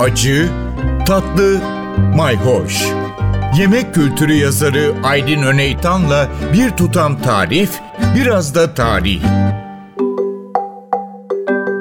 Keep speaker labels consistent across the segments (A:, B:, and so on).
A: acı, tatlı, mayhoş. Yemek kültürü yazarı Aydın Öneytan'la bir tutam tarif, biraz da tarih.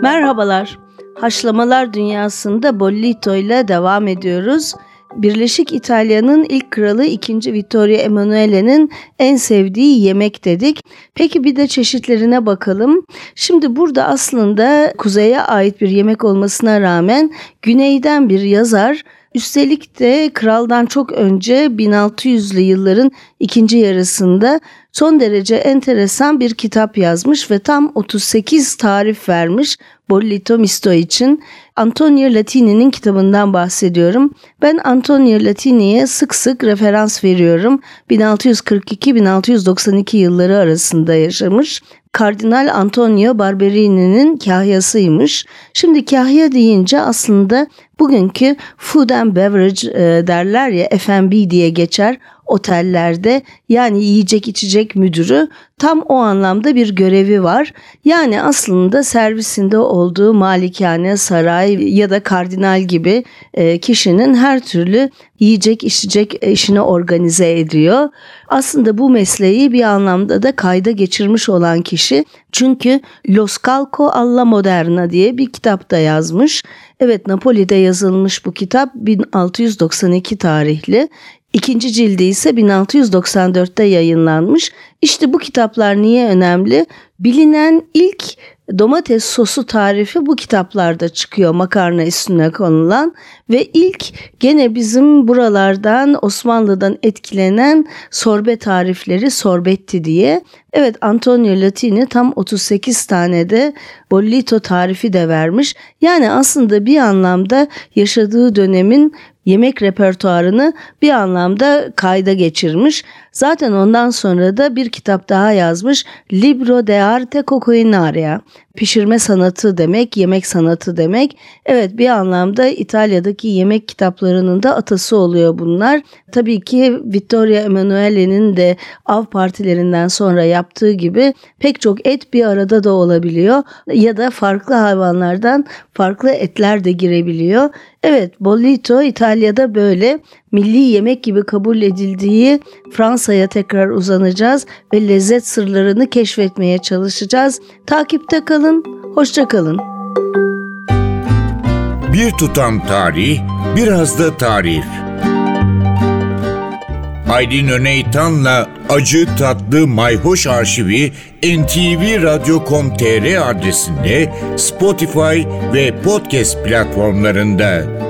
B: Merhabalar. Haşlamalar dünyasında bollito ile devam ediyoruz. Birleşik İtalya'nın ilk kralı 2. Vittorio Emanuele'nin en sevdiği yemek dedik. Peki bir de çeşitlerine bakalım. Şimdi burada aslında kuzeye ait bir yemek olmasına rağmen güneyden bir yazar Üstelik de kraldan çok önce 1600'lü yılların ikinci yarısında son derece enteresan bir kitap yazmış ve tam 38 tarif vermiş Bollito Misto için. Antonio Latini'nin kitabından bahsediyorum. Ben Antonio Latini'ye sık sık referans veriyorum. 1642-1692 yılları arasında yaşamış. Kardinal Antonio Barberini'nin kahyasıymış. Şimdi kahya deyince aslında bugünkü food and beverage e, derler ya F&B diye geçer otellerde yani yiyecek içecek müdürü tam o anlamda bir görevi var. Yani aslında servisinde olduğu malikane, saray ya da kardinal gibi e, kişinin her türlü yiyecek içecek işini organize ediyor. Aslında bu mesleği bir anlamda da kayda geçirmiş olan kişi çünkü Los Calco alla Moderna diye bir kitap da yazmış. Evet Napoli'de yazılmış bu kitap 1692 tarihli. İkinci cildi ise 1694'te yayınlanmış. İşte bu kitaplar niye önemli? Bilinen ilk domates sosu tarifi bu kitaplarda çıkıyor makarna üstüne konulan ve ilk gene bizim buralardan Osmanlı'dan etkilenen sorbe tarifleri sorbetti diye. Evet Antonio Latini tam 38 tane de bollito tarifi de vermiş. Yani aslında bir anlamda yaşadığı dönemin yemek repertuarını bir anlamda kayda geçirmiş. Zaten ondan sonra da bir kitap daha yazmış. Libro de Arte Coquinaria. Pişirme sanatı demek, yemek sanatı demek. Evet bir anlamda İtalya'daki yemek kitaplarının da atası oluyor bunlar. Tabii ki Vittorio Emanuele'nin de av partilerinden sonra yaptığı gibi pek çok et bir arada da olabiliyor. Ya da farklı hayvanlardan farklı etler de girebiliyor. Evet bollito İtalya'da böyle milli yemek gibi kabul edildiği Fransa'ya tekrar uzanacağız ve lezzet sırlarını keşfetmeye çalışacağız. Takipte kalın, hoşça kalın.
A: Bir tutam tarih, biraz da tarif. Aydın Öneytan'la Acı Tatlı Mayhoş Arşivi ntvradio.com.tr adresinde Spotify ve podcast platformlarında.